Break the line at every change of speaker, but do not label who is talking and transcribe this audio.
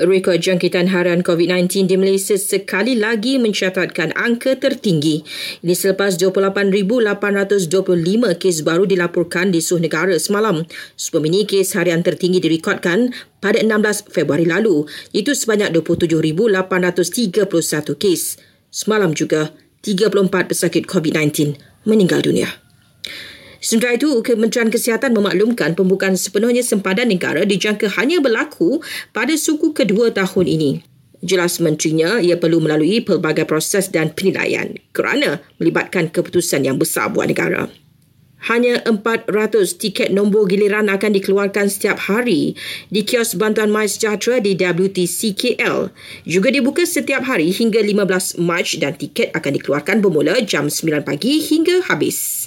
Rekod jangkitan harian COVID-19 di Malaysia sekali lagi mencatatkan angka tertinggi. Ini selepas 28,825 kes baru dilaporkan di seluruh negara semalam. Sebelum ini, kes harian tertinggi direkodkan pada 16 Februari lalu, iaitu sebanyak 27,831 kes. Semalam juga, 34 pesakit COVID-19 meninggal dunia. Sementara itu, Kementerian Kesihatan memaklumkan pembukaan sepenuhnya sempadan negara dijangka hanya berlaku pada suku kedua tahun ini. Jelas menterinya, ia perlu melalui pelbagai proses dan penilaian kerana melibatkan keputusan yang besar buat negara. Hanya 400 tiket nombor giliran akan dikeluarkan setiap hari di kios bantuan MySejahtera di WTCKL. Juga dibuka setiap hari hingga 15 Mac dan tiket akan dikeluarkan bermula jam 9 pagi hingga habis.